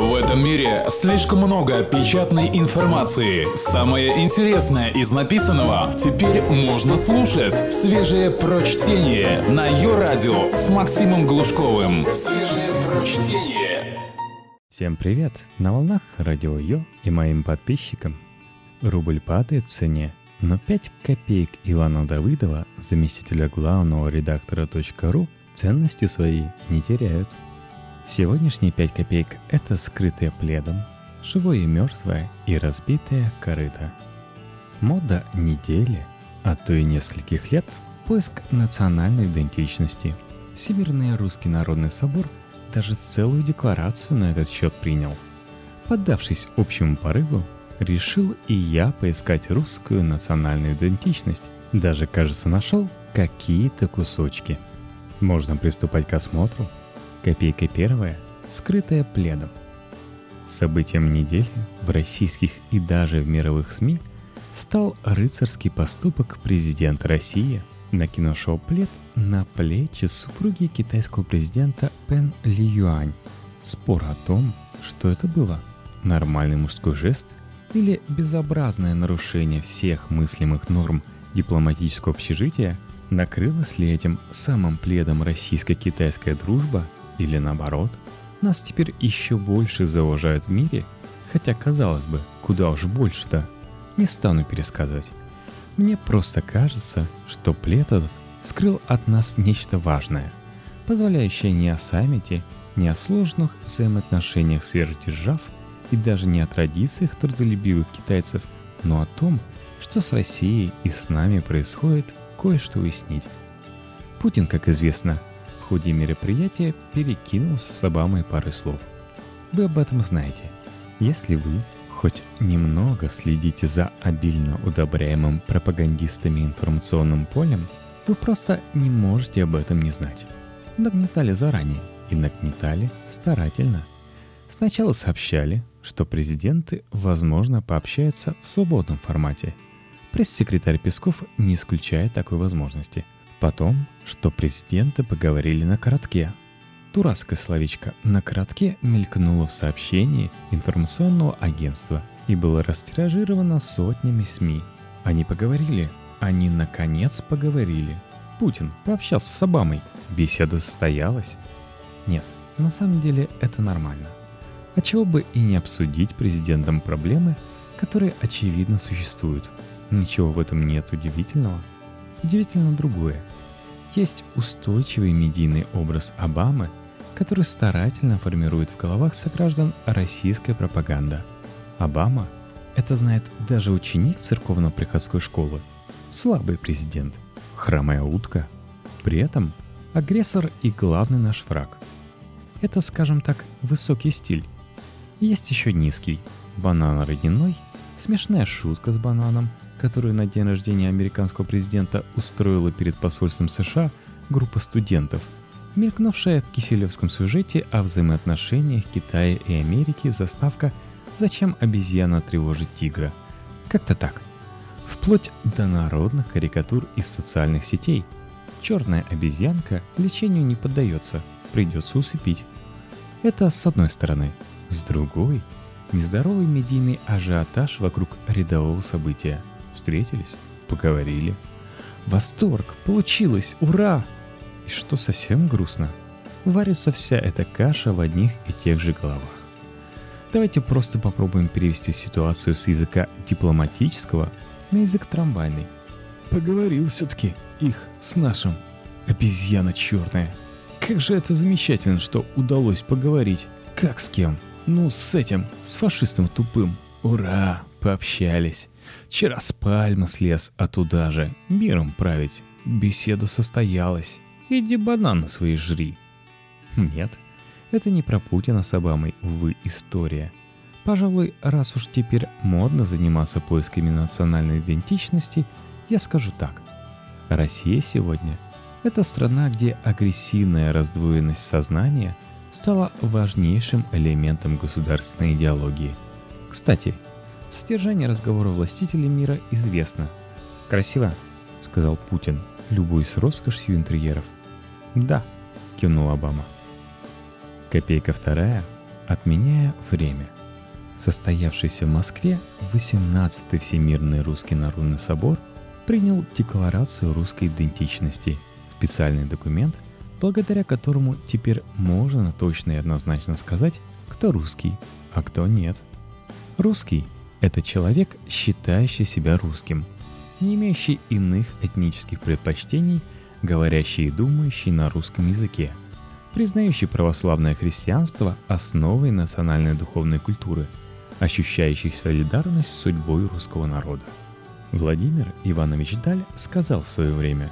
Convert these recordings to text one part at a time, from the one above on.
В этом мире слишком много печатной информации. Самое интересное из написанного теперь можно слушать. Свежее прочтение на ее радио с Максимом Глушковым. Свежее прочтение. Всем привет! На волнах радио Йо и моим подписчикам. Рубль падает в цене, но 5 копеек Ивана Давыдова, заместителя главного редактора .ру, ценности свои не теряют. Сегодняшние 5 копеек – это скрытое пледом, живое и мертвое и разбитое корыто. Мода недели, а то и нескольких лет – поиск национальной идентичности. Всемирный русский народный собор даже целую декларацию на этот счет принял. Поддавшись общему порыву, решил и я поискать русскую национальную идентичность. Даже, кажется, нашел какие-то кусочки. Можно приступать к осмотру – Копейка первая, скрытая пледом. Событием недели в российских и даже в мировых СМИ стал рыцарский поступок президента России, накинувшего плед на плечи супруги китайского президента Пен Ли Юань. Спор о том, что это было – нормальный мужской жест или безобразное нарушение всех мыслимых норм дипломатического общежития, накрылась ли этим самым пледом российско-китайская дружба – или наоборот, нас теперь еще больше зауважают в мире, хотя, казалось бы, куда уж больше-то, не стану пересказывать. Мне просто кажется, что плед этот скрыл от нас нечто важное, позволяющее не о саммите, не о сложных взаимоотношениях сверхдержав и даже не о традициях трудолюбивых китайцев, но о том, что с Россией и с нами происходит, кое-что уяснить. Путин, как известно, ходе мероприятия перекинулся с Обамой парой слов. Вы об этом знаете. Если вы хоть немного следите за обильно удобряемым пропагандистами информационным полем, вы просто не можете об этом не знать. Нагнетали заранее и нагнетали старательно. Сначала сообщали, что президенты, возможно, пообщаются в свободном формате. Пресс-секретарь Песков не исключает такой возможности – Потом, что президенты поговорили на коротке. Дурацкое словечко «на коротке» мелькнуло в сообщении информационного агентства и было растиражировано сотнями СМИ. Они поговорили. Они наконец поговорили. Путин пообщался с Обамой. Беседа состоялась. Нет, на самом деле это нормально. А чего бы и не обсудить президентом проблемы, которые очевидно существуют. Ничего в этом нет удивительного. Удивительно другое. Есть устойчивый медийный образ Обамы, который старательно формирует в головах сограждан российская пропаганда. Обама – это знает даже ученик церковно-приходской школы. Слабый президент, хромая утка. При этом агрессор и главный наш враг. Это, скажем так, высокий стиль. Есть еще низкий – банан родяной, смешная шутка с бананом – которую на день рождения американского президента устроила перед посольством США группа студентов, мелькнувшая в киселевском сюжете о взаимоотношениях Китая и Америки заставка «Зачем обезьяна тревожит тигра?» Как-то так. Вплоть до народных карикатур из социальных сетей. Черная обезьянка лечению не поддается, придется усыпить. Это с одной стороны. С другой – нездоровый медийный ажиотаж вокруг рядового события – Встретились, поговорили. Восторг, получилось, ура! И что совсем грустно, варится вся эта каша в одних и тех же головах. Давайте просто попробуем перевести ситуацию с языка дипломатического на язык трамвайный. Поговорил все-таки их с нашим. Обезьяна черная. Как же это замечательно, что удалось поговорить. Как с кем? Ну, с этим, с фашистом тупым. Ура, пообщались. Вчера с пальмы слез, а туда же миром править. Беседа состоялась. Иди бананы свои жри. Нет, это не про Путина с Обамой, увы, история. Пожалуй, раз уж теперь модно заниматься поисками национальной идентичности, я скажу так. Россия сегодня – это страна, где агрессивная раздвоенность сознания стала важнейшим элементом государственной идеологии. Кстати, Содержание разговора властителей мира известно. «Красиво», — сказал Путин, любуясь роскошью интерьеров. «Да», — кивнул Обама. Копейка вторая, отменяя время. Состоявшийся в Москве 18-й Всемирный Русский Народный Собор принял Декларацию русской идентичности, специальный документ, благодаря которому теперь можно точно и однозначно сказать, кто русский, а кто нет. Русский – это человек, считающий себя русским, не имеющий иных этнических предпочтений, говорящий и думающий на русском языке – признающий православное христианство основой национальной духовной культуры, ощущающий солидарность с судьбой русского народа. Владимир Иванович Даль сказал в свое время,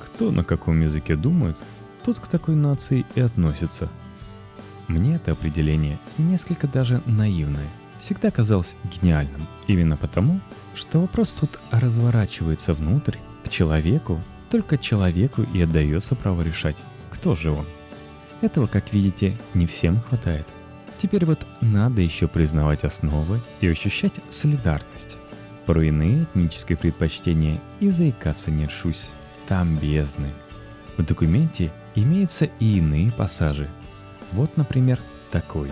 «Кто на каком языке думает, тот к такой нации и относится». Мне это определение несколько даже наивное, всегда казалось гениальным, именно потому, что вопрос тут разворачивается внутрь, к человеку, только человеку и отдается право решать, кто же он – этого, как видите, не всем хватает. Теперь вот надо еще признавать основы и ощущать солидарность. Про иные этнические предпочтения и заикаться не решусь. Там бездны. В документе имеются и иные пассажи. Вот, например, такой.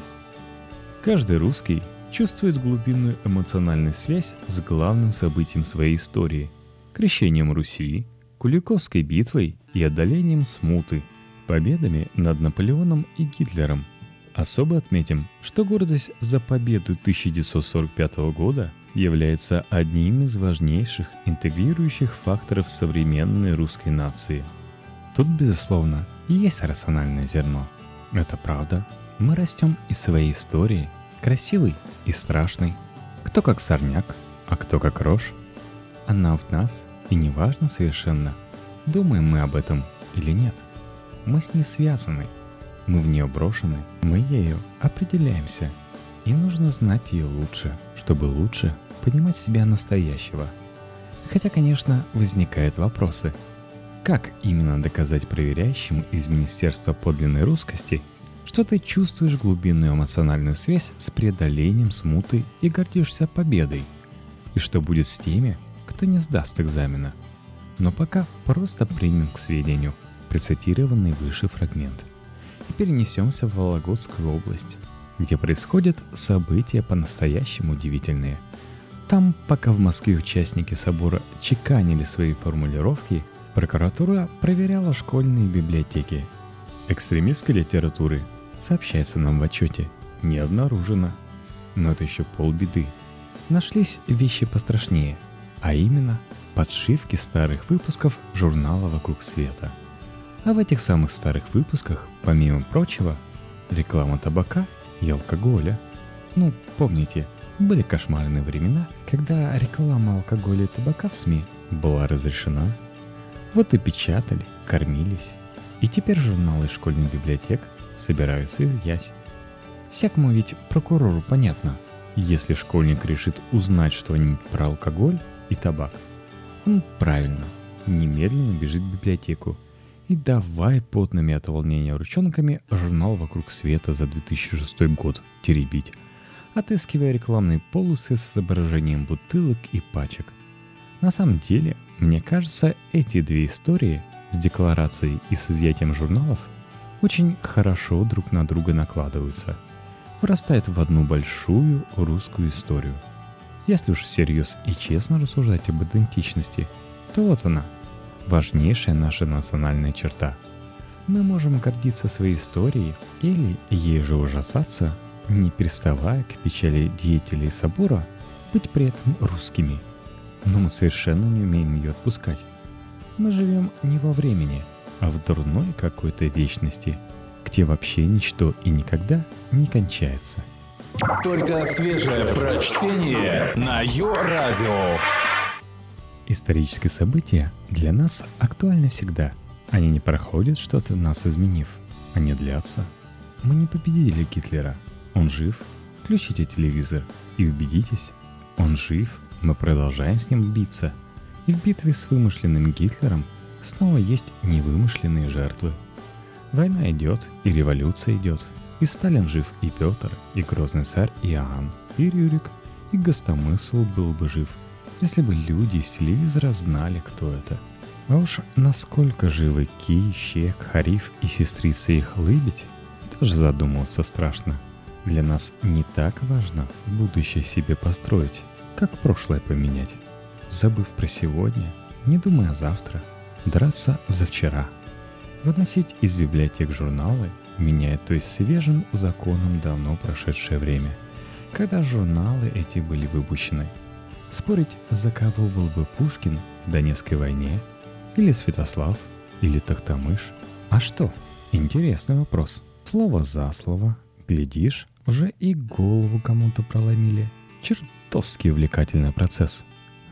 Каждый русский чувствует глубинную эмоциональную связь с главным событием своей истории – крещением Руси, Куликовской битвой и одолением смуты – победами над Наполеоном и Гитлером. Особо отметим, что гордость за победу 1945 года является одним из важнейших интегрирующих факторов современной русской нации. Тут, безусловно, есть рациональное зерно. Это правда. Мы растем из своей истории, красивой и страшной. Кто как сорняк, а кто как рожь. Она в нас, и неважно совершенно, думаем мы об этом или нет – мы с ней связаны. Мы в нее брошены, мы ею определяемся. И нужно знать ее лучше, чтобы лучше понимать себя настоящего. Хотя, конечно, возникают вопросы. Как именно доказать проверяющему из Министерства подлинной русскости, что ты чувствуешь глубинную эмоциональную связь с преодолением смуты и гордишься победой? И что будет с теми, кто не сдаст экзамена? Но пока просто примем к сведению – процитированный выше фрагмент. И перенесемся в Вологодскую область, где происходят события по-настоящему удивительные. Там, пока в Москве участники собора чеканили свои формулировки, прокуратура проверяла школьные библиотеки. Экстремистской литературы, сообщается нам в отчете, не обнаружено. Но это еще полбеды. Нашлись вещи пострашнее, а именно подшивки старых выпусков журнала «Вокруг света». А в этих самых старых выпусках, помимо прочего, реклама табака и алкоголя. Ну, помните, были кошмарные времена, когда реклама алкоголя и табака в СМИ была разрешена. Вот и печатали, кормились. И теперь журналы школьных библиотек собираются изъять. Всякому ведь прокурору понятно, если школьник решит узнать что-нибудь про алкоголь и табак, он правильно, немедленно бежит в библиотеку – и давай потными от волнения ручонками журнал «Вокруг света» за 2006 год теребить, отыскивая рекламные полосы с изображением бутылок и пачек. На самом деле, мне кажется, эти две истории с декларацией и с изъятием журналов очень хорошо друг на друга накладываются, вырастают в одну большую русскую историю. Если уж всерьез и честно рассуждать об идентичности, то вот она – важнейшая наша национальная черта. Мы можем гордиться своей историей или ей же ужасаться, не переставая к печали деятелей собора быть при этом русскими. Но мы совершенно не умеем ее отпускать. Мы живем не во времени, а в дурной какой-то вечности, где вообще ничто и никогда не кончается. Только свежее прочтение на Йо-Радио. Исторические события для нас актуальны всегда. Они не проходят что-то нас изменив. Они длятся. Мы не победили Гитлера. Он жив. Включите телевизор и убедитесь. Он жив. Мы продолжаем с ним биться. И в битве с вымышленным Гитлером снова есть невымышленные жертвы. Война идет, и революция идет. И Сталин жив, и Петр, и грозный царь Иоанн, и Рюрик, и Гостомысл был бы жив – если бы люди из телевизора знали, кто это. А уж насколько живы Ки, Щек, Хариф и сестрица их лыбить, даже задумался страшно. Для нас не так важно будущее себе построить, как прошлое поменять. Забыв про сегодня, не думая завтра, драться за вчера. Выносить из библиотек журналы, меняя то есть свежим законом давно прошедшее время, когда журналы эти были выпущены. Спорить, за кого был бы Пушкин в Донецкой войне, или Святослав, или Тахтамыш. А что? Интересный вопрос. Слово за слово, глядишь, уже и голову кому-то проломили. Чертовски увлекательный процесс.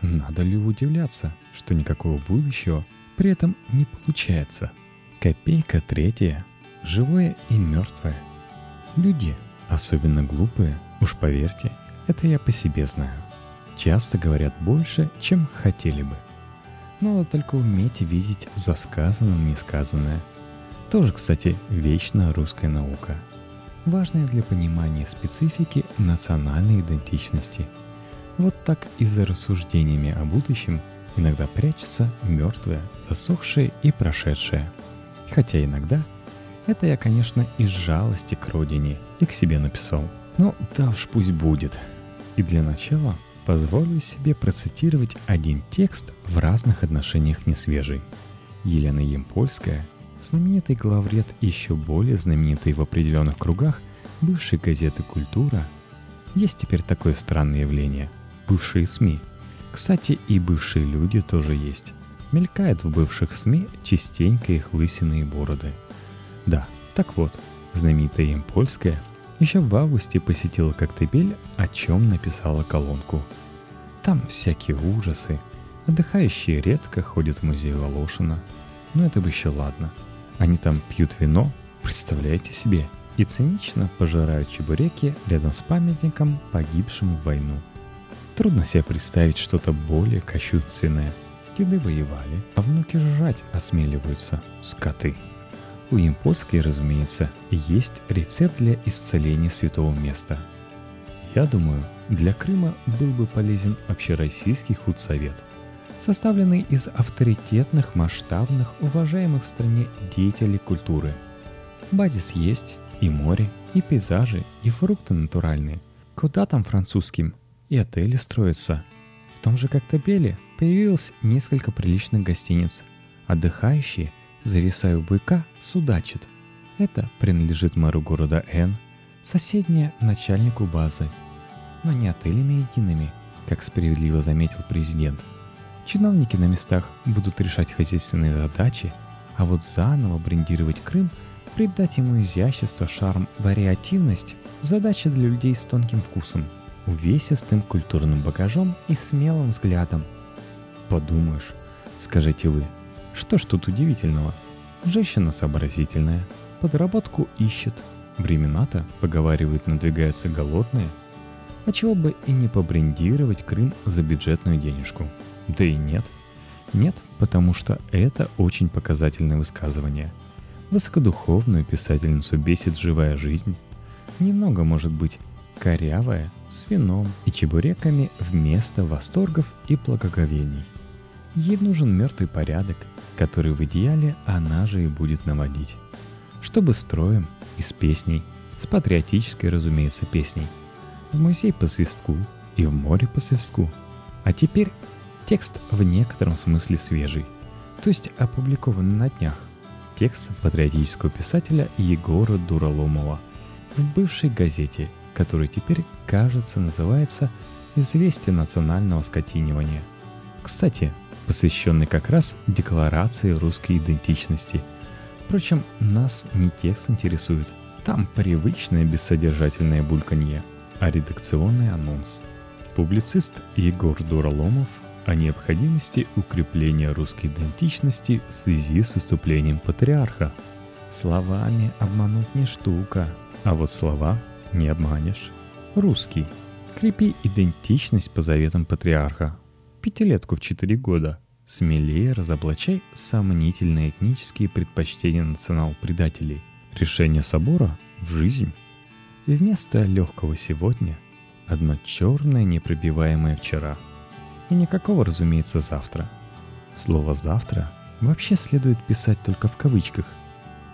Надо ли удивляться, что никакого будущего при этом не получается? Копейка третья. Живое и мертвое. Люди, особенно глупые, уж поверьте, это я по себе знаю. Часто говорят больше, чем хотели бы. Надо только уметь видеть за сказанным несказанное. Тоже, кстати, вечная русская наука – важное для понимания специфики национальной идентичности. Вот так и за рассуждениями о будущем иногда прячется мертвое, засохшее и прошедшее. Хотя иногда это я, конечно, из жалости к родине и к себе написал. Но да уж пусть будет. И для начала позволю себе процитировать один текст в разных отношениях несвежий. Елена Емпольская – Знаменитый главред, еще более знаменитый в определенных кругах, бывшей газеты «Культура», есть теперь такое странное явление – бывшие СМИ. Кстати, и бывшие люди тоже есть. Мелькают в бывших СМИ частенько их лысины бороды. Да, так вот, знаменитая им польская еще в августе посетила Коктебель, о чем написала колонку. Там всякие ужасы. Отдыхающие редко ходят в музей Волошина. Но это бы еще ладно – они там пьют вино, представляете себе, и цинично пожирают чебуреки рядом с памятником погибшим в войну. Трудно себе представить что-то более кощунственное. Деды воевали, а внуки жрать осмеливаются. Скоты. У Импольской, разумеется, есть рецепт для исцеления святого места. Я думаю, для Крыма был бы полезен общероссийский худсовет – составленный из авторитетных, масштабных, уважаемых в стране деятелей культуры. Базис есть, и море, и пейзажи, и фрукты натуральные. Куда там французским? И отели строятся. В том же Коктебеле появилось несколько приличных гостиниц. Отдыхающие, зависая у быка, судачат. Это принадлежит мэру города Н, соседнее начальнику базы. Но не отелями едиными, как справедливо заметил президент – Чиновники на местах будут решать хозяйственные задачи, а вот заново брендировать Крым, придать ему изящество, шарм, вариативность – задача для людей с тонким вкусом, увесистым культурным багажом и смелым взглядом. Подумаешь, скажите вы, что ж тут удивительного? Женщина сообразительная, подработку ищет, времена-то, поговаривают, надвигаются голодные. А чего бы и не побрендировать Крым за бюджетную денежку – да и нет. Нет, потому что это очень показательное высказывание. Высокодуховную писательницу бесит живая жизнь. Немного, может быть, корявая, с вином и чебуреками вместо восторгов и благоговений. Ей нужен мертвый порядок, который в идеале она же и будет наводить. Чтобы строем и с песней, с патриотической, разумеется, песней. В музей по свистку и в море по свистку. А теперь Текст в некотором смысле свежий, то есть опубликован на днях. Текст патриотического писателя Егора Дураломова в бывшей газете, которая теперь, кажется, называется «Известие национального скотинивания». Кстати, посвященный как раз декларации русской идентичности. Впрочем, нас не текст интересует. Там привычное бессодержательное бульканье, а редакционный анонс. Публицист Егор Дураломов о необходимости укрепления русской идентичности в связи с выступлением патриарха. Словами обмануть не штука, а вот слова не обманешь. Русский. Крепи идентичность по заветам патриарха. Пятилетку в четыре года. Смелее разоблачай сомнительные этнические предпочтения национал-предателей. Решение собора в жизнь. И вместо легкого сегодня одно черное непробиваемое вчера – и никакого, разумеется, завтра. Слово «завтра» вообще следует писать только в кавычках,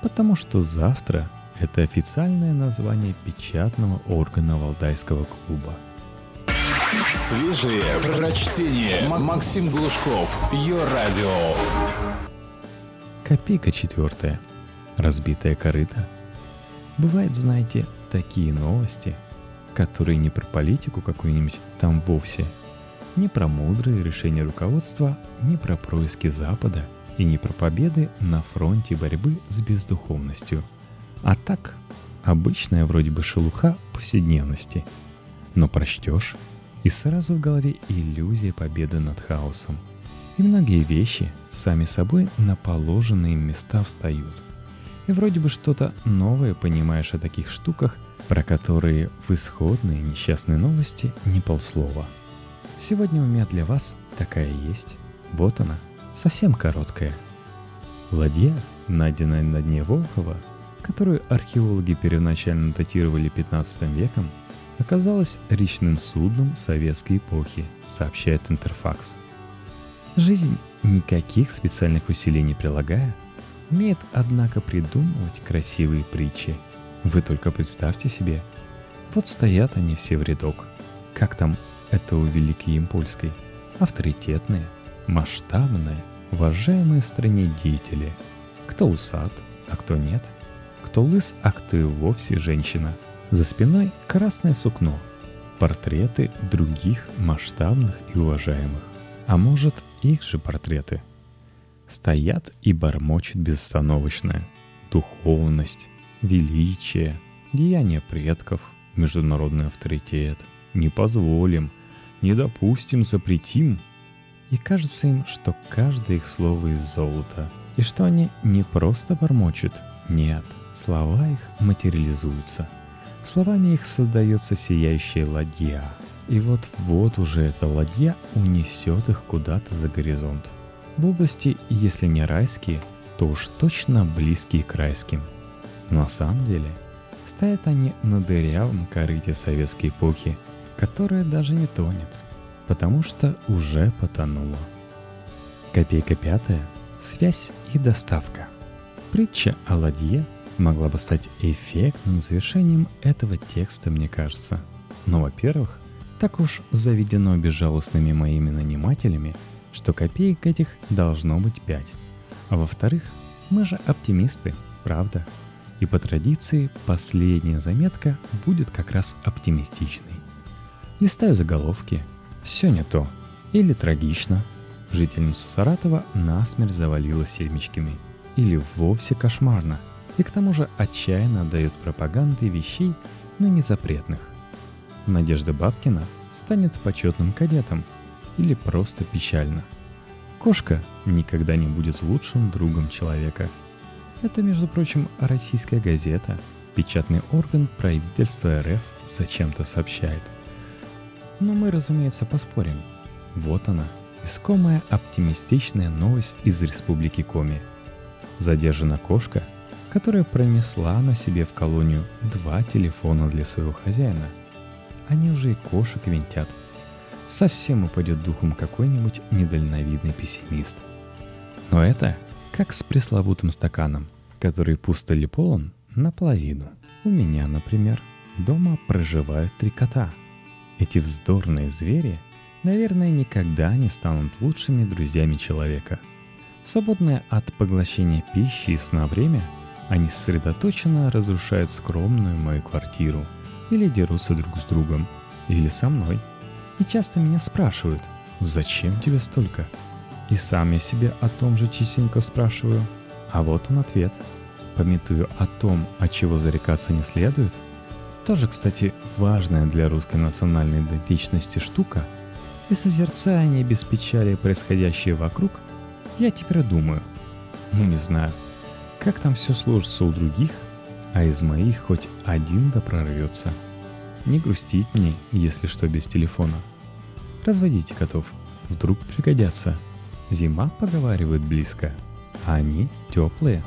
потому что завтра – это официальное название печатного органа Валдайского клуба. Свежие прочтение. Максим Глушков. Ее радио. Копейка четвертая. Разбитая корыта. Бывает, знаете, такие новости, которые не про политику какую-нибудь там вовсе, не про мудрые решения руководства, не про происки Запада и не про победы на фронте борьбы с бездуховностью. А так, обычная вроде бы шелуха повседневности. Но прочтешь, и сразу в голове иллюзия победы над хаосом. И многие вещи сами собой на положенные места встают. И вроде бы что-то новое понимаешь о таких штуках, про которые в исходные несчастные новости не полслова. Сегодня у меня для вас такая есть. Вот она, совсем короткая. Ладья, найденная на дне Волхова, которую археологи первоначально датировали 15 веком, оказалась речным судном советской эпохи, сообщает Интерфакс. Жизнь, никаких специальных усилий не прилагая, умеет, однако, придумывать красивые притчи. Вы только представьте себе, вот стоят они все в рядок. Как там это у Великой Импольской? Авторитетные, масштабные, уважаемые в стране деятели. Кто усад, а кто нет. Кто лыс, а кто и вовсе женщина – за спиной красное сукно, портреты других масштабных и уважаемых. А может, их же портреты. Стоят и бормочет безостановочное. Духовность, величие, деяния предков, международный авторитет. Не позволим, не допустим, запретим. И кажется им, что каждое их слово из золота. И что они не просто бормочут, нет, слова их материализуются – Словами их создается сияющая ладья. И вот-вот уже эта ладья унесет их куда-то за горизонт. В области, если не райские, то уж точно близкие к райским. На самом деле, стоят они на дырявом корыте советской эпохи, которая даже не тонет, потому что уже потонула. Копейка пятая – связь и доставка. Притча о ладье могла бы стать эффектным завершением этого текста, мне кажется. Но, во-первых, так уж заведено безжалостными моими нанимателями, что копеек этих должно быть пять. А во-вторых, мы же оптимисты, правда? И по традиции последняя заметка будет как раз оптимистичной. Листаю заголовки. Все не то. Или трагично. Жительницу Саратова насмерть завалило семечками. Или вовсе кошмарно – и к тому же отчаянно отдает пропаганды вещей, но не запретных. Надежда Бабкина станет почетным кадетом или просто печально. Кошка никогда не будет лучшим другом человека. Это, между прочим, российская газета, печатный орган правительства РФ зачем-то сообщает. Но мы, разумеется, поспорим. Вот она, искомая оптимистичная новость из Республики Коми. Задержана кошка – которая пронесла на себе в колонию два телефона для своего хозяина. Они уже и кошек винтят. Совсем упадет духом какой-нибудь недальновидный пессимист. Но это как с пресловутым стаканом, который пусто ли полон наполовину. У меня, например, дома проживают три кота. Эти вздорные звери, наверное, никогда не станут лучшими друзьями человека. Свободное от поглощения пищи и сна время – они сосредоточенно разрушают скромную мою квартиру или дерутся друг с другом, или со мной. И часто меня спрашивают, зачем тебе столько? И сам я себе о том же частенько спрашиваю. А вот он ответ. Пометую о том, от чего зарекаться не следует. Тоже, кстати, важная для русской национальной идентичности штука. И созерцая не без печали происходящее вокруг, я теперь думаю, ну не знаю, как там все сложится у других, а из моих хоть один да прорвется. Не грустить мне, если что, без телефона. Разводите котов, вдруг пригодятся. Зима, поговаривают, близко, а они теплые.